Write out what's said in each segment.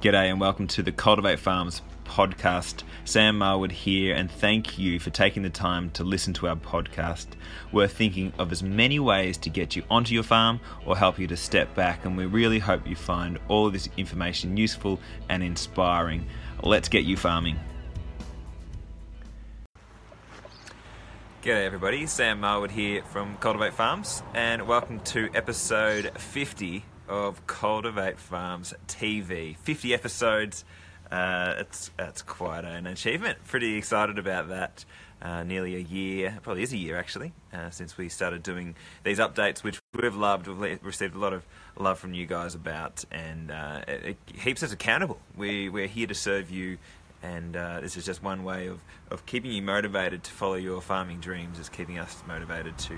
G'day and welcome to the Cultivate Farms podcast. Sam Marwood here, and thank you for taking the time to listen to our podcast. We're thinking of as many ways to get you onto your farm or help you to step back, and we really hope you find all this information useful and inspiring. Let's get you farming. G'day everybody, Sam Marwood here from Cultivate Farms, and welcome to episode 50 of Cultivate Farms TV. 50 episodes. Uh, it's it's quite an achievement. Pretty excited about that. Uh, nearly a year, probably is a year actually, uh, since we started doing these updates, which we've loved. We've received a lot of love from you guys about, and uh, it, it keeps us accountable. We we're here to serve you and uh, this is just one way of, of keeping you motivated to follow your farming dreams is keeping us motivated to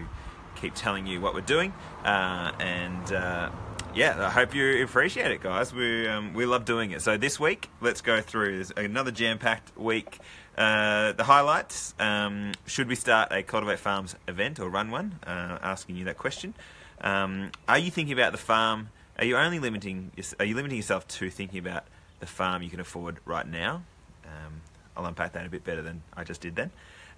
keep telling you what we're doing uh, and uh, yeah, I hope you appreciate it, guys. We um, we love doing it. So this week, let's go through another jam-packed week. Uh, the highlights: um, Should we start a Cultivate Farms event or run one? Uh, asking you that question. Um, are you thinking about the farm? Are you only limiting? Are you limiting yourself to thinking about the farm you can afford right now? Um, I'll unpack that a bit better than I just did then.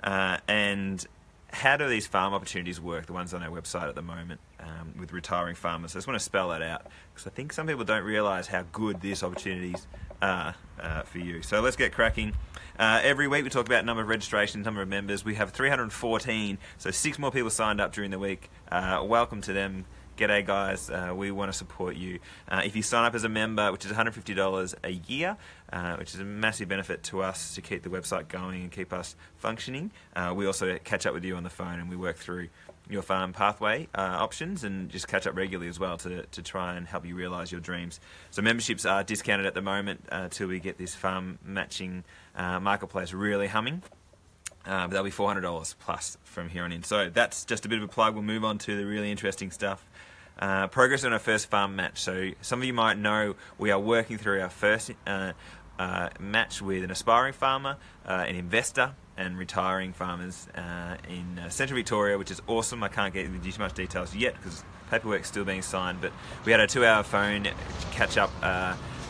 Uh, and how do these farm opportunities work, the ones on our website at the moment um, with retiring farmers? I just want to spell that out because I think some people don't realise how good these opportunities are uh, for you. So let's get cracking. Uh, every week we talk about number of registrations, number of members. We have 314, so six more people signed up during the week. Uh, welcome to them. G'day, guys. Uh, we want to support you. Uh, if you sign up as a member, which is $150 a year, uh, which is a massive benefit to us to keep the website going and keep us functioning, uh, we also catch up with you on the phone and we work through your farm pathway uh, options and just catch up regularly as well to, to try and help you realise your dreams. So memberships are discounted at the moment until uh, we get this farm matching marketplace really humming. Uh, but that'll be $400 plus from here on in. So that's just a bit of a plug. We'll move on to the really interesting stuff. Uh, progress on our first farm match. So some of you might know we are working through our first uh, uh, match with an aspiring farmer, uh, an investor, and retiring farmers uh, in uh, Central Victoria, which is awesome. I can't get into too much details yet because paperwork's still being signed. But we had a two-hour phone catch up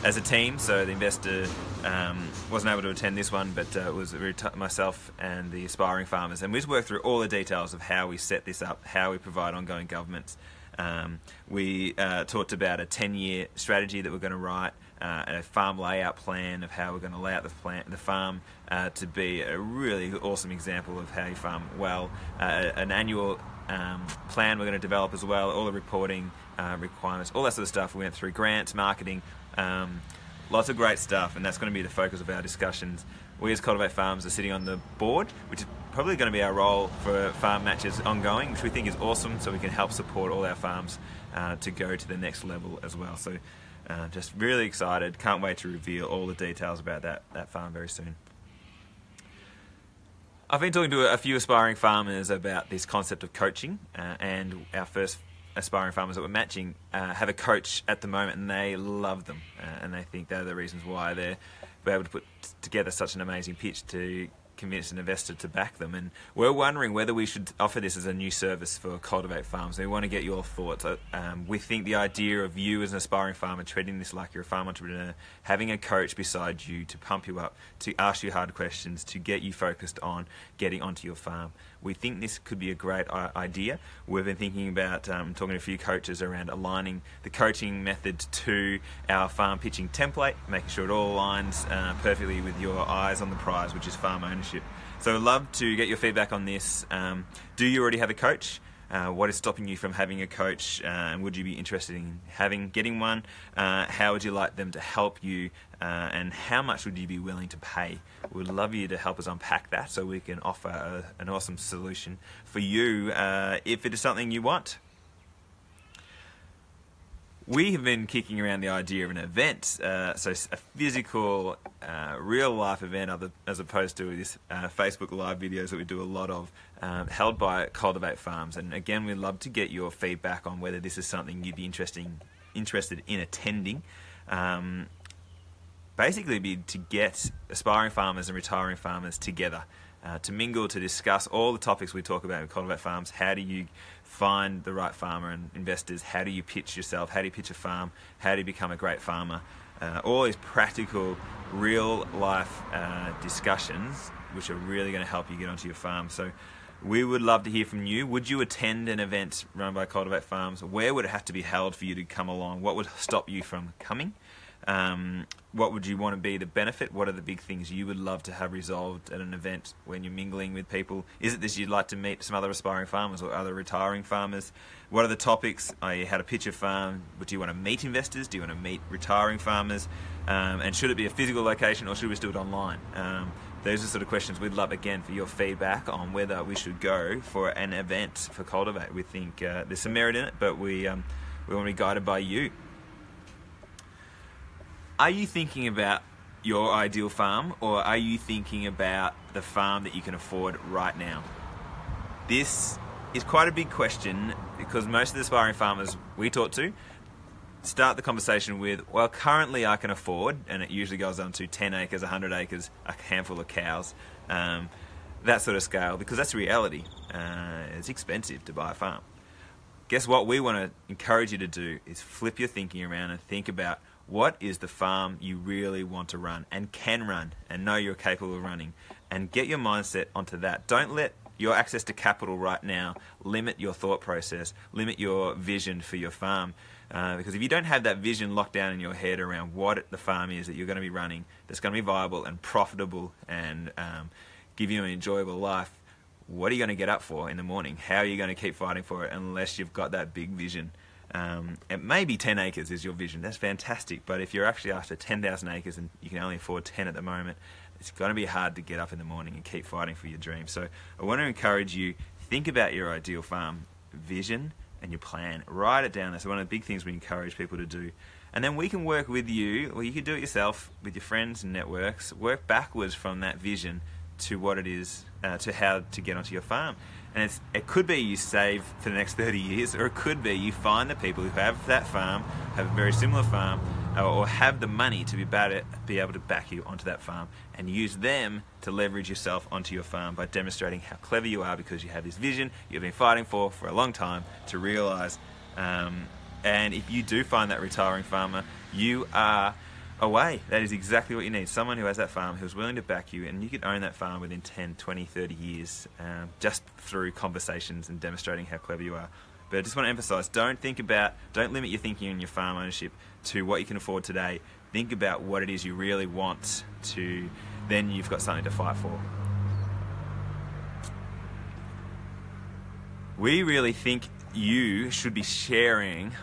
as a team. So the investor um, wasn't able to attend this one, but it was myself and the aspiring farmers, and we just worked through all the details of how we set this up, how we provide ongoing governments. Um, we uh, talked about a 10-year strategy that we're going to write, uh, a farm layout plan of how we're going to lay out the, plant, the farm uh, to be a really awesome example of how you farm well, uh, an annual um, plan we're going to develop as well, all the reporting uh, requirements, all that sort of stuff. We went through grants, marketing, um, lots of great stuff, and that's going to be the focus of our discussions. We as Cultivate Farms are sitting on the board, which is probably going to be our role for farm matches ongoing, which we think is awesome, so we can help support all our farms uh, to go to the next level as well. So, uh, just really excited. Can't wait to reveal all the details about that, that farm very soon. I've been talking to a few aspiring farmers about this concept of coaching, uh, and our first aspiring farmers that we're matching uh, have a coach at the moment, and they love them, uh, and they think they're the reasons why they're able to put together such an amazing pitch to convince an investor to back them. And we're wondering whether we should offer this as a new service for Cultivate Farms. We want to get your thoughts. Uh, um, we think the idea of you as an aspiring farmer treating this like you're a farm entrepreneur, having a coach beside you to pump you up, to ask you hard questions, to get you focused on getting onto your farm. We think this could be a great idea. We've been thinking about um, talking to a few coaches around aligning the coaching method to our farm pitching template, making sure it all aligns uh, perfectly with your eyes on the prize, which is farm ownership. So, I'd love to get your feedback on this. Um, do you already have a coach? Uh, what is stopping you from having a coach, uh, and would you be interested in having getting one? Uh, how would you like them to help you, uh, and how much would you be willing to pay? We'd love you to help us unpack that so we can offer a, an awesome solution for you uh, if it is something you want we have been kicking around the idea of an event, uh, so a physical, uh, real life event, as opposed to this uh, Facebook Live videos that we do a lot of, um, held by Cultivate Farms. And again, we'd love to get your feedback on whether this is something you'd be interesting, interested in attending. Um, basically, be to get aspiring farmers and retiring farmers together. Uh, to mingle, to discuss all the topics we talk about in Cultivate Farms. How do you find the right farmer and investors. How do you pitch yourself? How do you pitch a farm? How do you become a great farmer? uh, all these practical, real life uh, discussions, which are really going to help you get onto your farm. So, we would love to hear from you. Would you attend an event run by Cultivate Farms? Where would it have to be held for you to come along? What would stop you from coming? Um, what would you want to be the benefit? What are the big things you would love to have resolved at an event when you're mingling with people? Is it this you'd like to meet some other aspiring farmers or other retiring farmers? What are the topics? I had a pitch of farm. But do you want to meet investors? Do you want to meet retiring farmers? Um, and should it be a physical location or should we do it online? Um, those are sort of questions we'd love again for your feedback on whether we should go for an event for Cultivate. We think uh, there's some merit in it, but we um, we want to be guided by you. Are you thinking about your ideal farm, or are you thinking about the farm that you can afford right now? This is quite a big question because most of the aspiring farmers we talk to start the conversation with, well, currently I can afford, and it usually goes on to 10 acres, 100 acres, a handful of cows, um, that sort of scale, because that's reality. Uh, it's expensive to buy a farm. Guess what we want to encourage you to do is flip your thinking around and think about what is the farm you really want to run and can run and know you're capable of running and get your mindset onto that. Don't let your access to capital right now limit your thought process, limit your vision for your farm. Uh, because if you don't have that vision locked down in your head around what the farm is that you're going to be running, that's going to be viable and profitable and um, give you an enjoyable life, what are you going to get up for in the morning? How are you going to keep fighting for it unless you've got that big vision? Um, it may be 10 acres is your vision. That's fantastic. But if you're actually after 10,000 acres and you can only afford 10 at the moment, it's going to be hard to get up in the morning and keep fighting for your dream. So I want to encourage you think about your ideal farm vision and your plan. Write it down. That's one of the big things we encourage people to do. And then we can work with you, or you can do it yourself with your friends and networks. Work backwards from that vision to what it is, uh, to how to get onto your farm. And it could be you save for the next 30 years, or it could be you find the people who have that farm, have a very similar farm, or have the money to be, it, be able to back you onto that farm and use them to leverage yourself onto your farm by demonstrating how clever you are because you have this vision you've been fighting for for a long time to realize. Um, and if you do find that retiring farmer, you are away. That is exactly what you need. Someone who has that farm who's willing to back you, and you could own that farm within 10, 20, 30 years um, just through conversations and demonstrating how clever you are. But I just want to emphasize don't think about, don't limit your thinking in your farm ownership to what you can afford today. Think about what it is you really want to, then you've got something to fight for. We really think you should be sharing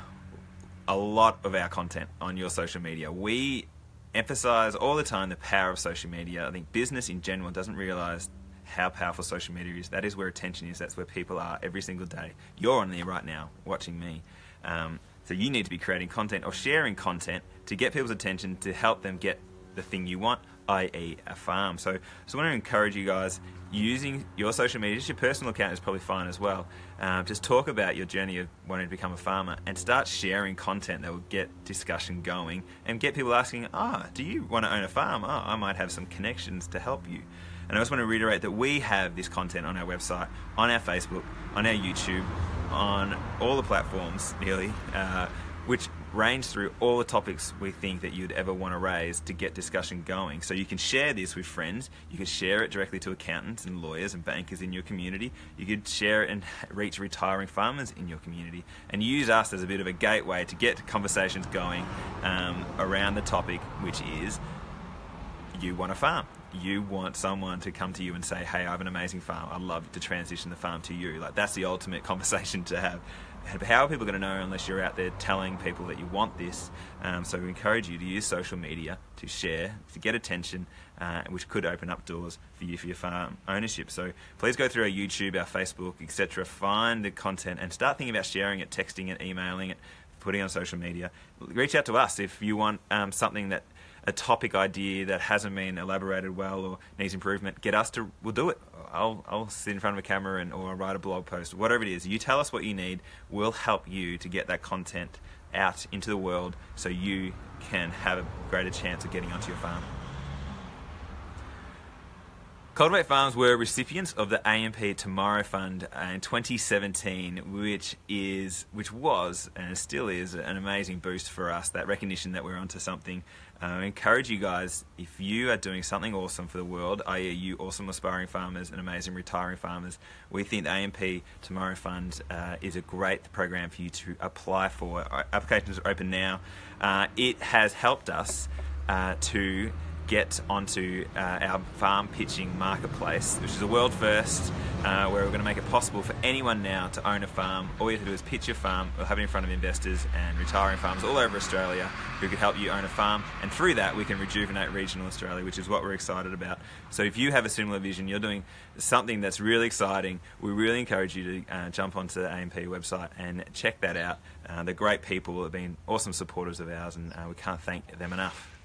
a lot of our content on your social media. We emphasize all the time the power of social media. I think business in general doesn't realize how powerful social media is. That is where attention is. That's where people are every single day. You're on there right now watching me. Um, so you need to be creating content or sharing content to get people's attention to help them get the thing you want, i.e., a farm. So, so I want to encourage you guys using your social media, just your personal account is probably fine as well. Um, just talk about your journey of wanting to become a farmer and start sharing content that will get discussion going and get people asking, ah, oh, do you want to own a farm? Oh, I might have some connections to help you. And I just want to reiterate that we have this content on our website, on our Facebook, on our YouTube, on all the platforms nearly, uh, which range through all the topics we think that you'd ever want to raise to get discussion going. So you can share this with friends, you can share it directly to accountants and lawyers and bankers in your community, you could share it and reach retiring farmers in your community, and use us as a bit of a gateway to get conversations going um, around the topic, which is you want a farm you want someone to come to you and say, "Hey, I have an amazing farm. I'd love to transition the farm to you." Like that's the ultimate conversation to have. How are people going to know unless you're out there telling people that you want this? Um, so we encourage you to use social media to share, to get attention, uh, which could open up doors for you for your farm ownership. So please go through our YouTube, our Facebook, etc. Find the content and start thinking about sharing it, texting it, emailing it, putting it on social media. Reach out to us if you want um, something that a topic idea that hasn't been elaborated well or needs improvement, get us to, we'll do it. I'll, I'll sit in front of a camera and, or write a blog post, whatever it is. You tell us what you need, we'll help you to get that content out into the world so you can have a greater chance of getting onto your farm. Cultivate Farms were recipients of the AMP Tomorrow Fund in 2017, which is, which was, and still is, an amazing boost for us. That recognition that we're onto something. Uh, I encourage you guys, if you are doing something awesome for the world, i.e., you awesome aspiring farmers and amazing retiring farmers, we think the AMP Tomorrow Fund uh, is a great program for you to apply for. Our applications are open now. Uh, it has helped us uh, to get onto uh, our farm pitching marketplace, which is a world first, uh, where we're going to make it possible for anyone now to own a farm. All you have to do is pitch your farm or have it in front of investors and retiring farmers all over Australia who could help you own a farm. And through that, we can rejuvenate regional Australia, which is what we're excited about. So if you have a similar vision, you're doing something that's really exciting, we really encourage you to uh, jump onto the AMP website and check that out. Uh, they're great people, have been awesome supporters of ours, and uh, we can't thank them enough.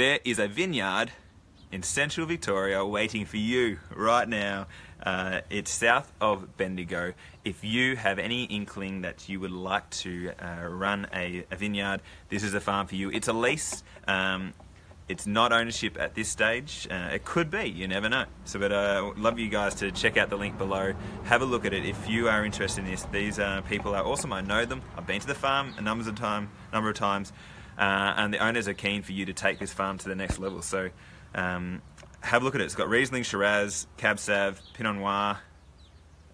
There is a vineyard in central Victoria waiting for you right now. Uh, it's south of Bendigo. If you have any inkling that you would like to uh, run a, a, vineyard, this is a farm for you. It's a lease. Um, it's not ownership at this stage. Uh, it could be, you never know. So, but I uh, love you guys to check out the link below. Have a look at it if you are interested in this. These uh, people are awesome. I know them. I've been to the farm a number of time, number of times. Uh, and the owners are keen for you to take this farm to the next level. So um, have a look at it. It's got Riesling, Shiraz, Cab Sav, Pinot Noir.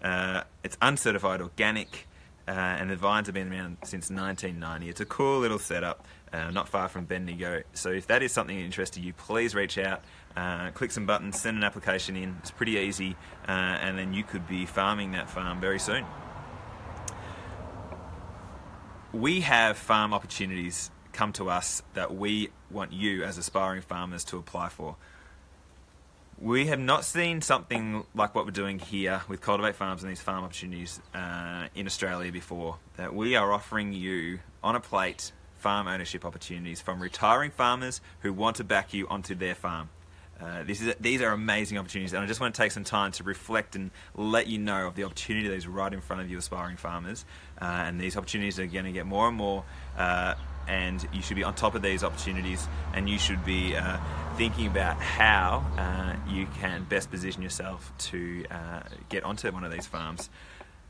Uh, it's uncertified organic, uh, and the vines have been around since 1990. It's a cool little setup, uh, not far from Bendigo. So if that is something that interests you, please reach out. Uh, click some buttons, send an application in. It's pretty easy, uh, and then you could be farming that farm very soon. We have farm opportunities come to us that we want you as aspiring farmers to apply for. We have not seen something like what we're doing here with Cultivate Farms and these farm opportunities uh, in Australia before. That we are offering you on a plate farm ownership opportunities from retiring farmers who want to back you onto their farm. Uh, this is, these are amazing opportunities, and I just want to take some time to reflect and let you know of the opportunity that is right in front of you, aspiring farmers. Uh, and these opportunities are going to get more and more uh, and you should be on top of these opportunities and you should be uh, thinking about how uh, you can best position yourself to uh, get onto one of these farms.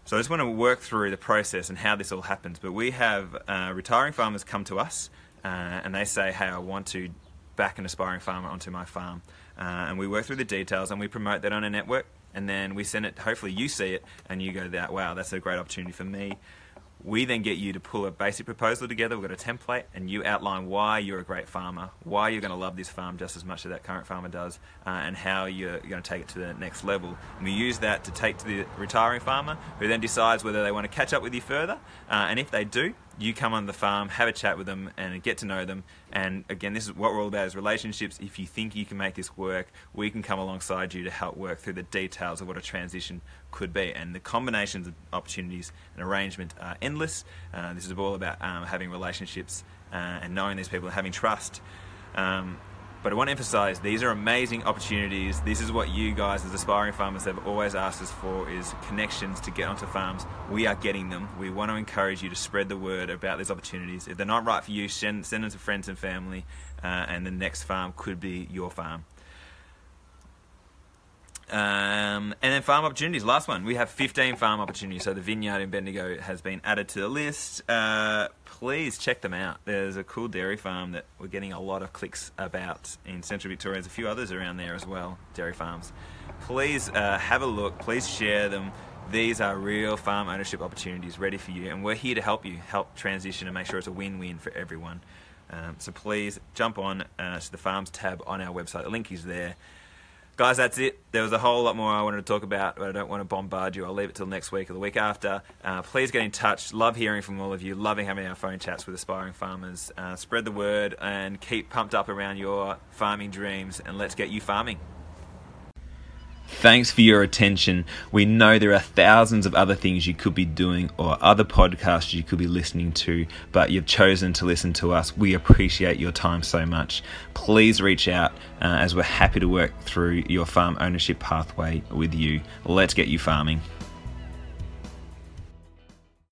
So I just want to work through the process and how this all happens. But we have uh, retiring farmers come to us uh, and they say, hey, I want to back an aspiring farmer onto my farm. Uh, and we work through the details and we promote that on a network and then we send it, hopefully you see it and you go, that wow, that's a great opportunity for me. We then get you to pull a basic proposal together. We've got a template, and you outline why you're a great farmer, why you're going to love this farm just as much as that current farmer does, uh, and how you're going to take it to the next level. And we use that to take to the retiring farmer, who then decides whether they want to catch up with you further. Uh, and if they do, you come on the farm, have a chat with them, and get to know them. And again, this is what we're all about: is relationships. If you think you can make this work, we can come alongside you to help work through the details of what a transition could be. And the combinations of opportunities and arrangement are endless. Uh, this is all about um, having relationships uh, and knowing these people and having trust. Um, but I want to emphasize these are amazing opportunities. This is what you guys as aspiring farmers have always asked us for is connections to get onto farms. We are getting them. We want to encourage you to spread the word about these opportunities. If they're not right for you, send, send them to friends and family uh, and the next farm could be your farm. Um, and then farm opportunities. Last one, we have 15 farm opportunities. So the vineyard in Bendigo has been added to the list. Uh, please check them out. There's a cool dairy farm that we're getting a lot of clicks about in Central Victoria. There's a few others around there as well, dairy farms. Please uh, have a look. Please share them. These are real farm ownership opportunities ready for you, and we're here to help you help transition and make sure it's a win-win for everyone. Um, so please jump on uh, to the farms tab on our website. The link is there guys, that's it. There was a whole lot more I wanted to talk about, but I don't want to bombard you. I'll leave it till next week or the week after. Uh, please get in touch. Love hearing from all of you. Loving having our phone chats with aspiring farmers. Uh, spread the word and keep pumped up around your farming dreams, and let's get you farming. Thanks for your attention. We know there are thousands of other things you could be doing or other podcasts you could be listening to, but you've chosen to listen to us. We appreciate your time so much. Please reach out uh, as we're happy to work through your farm ownership pathway with you. Let's get you farming.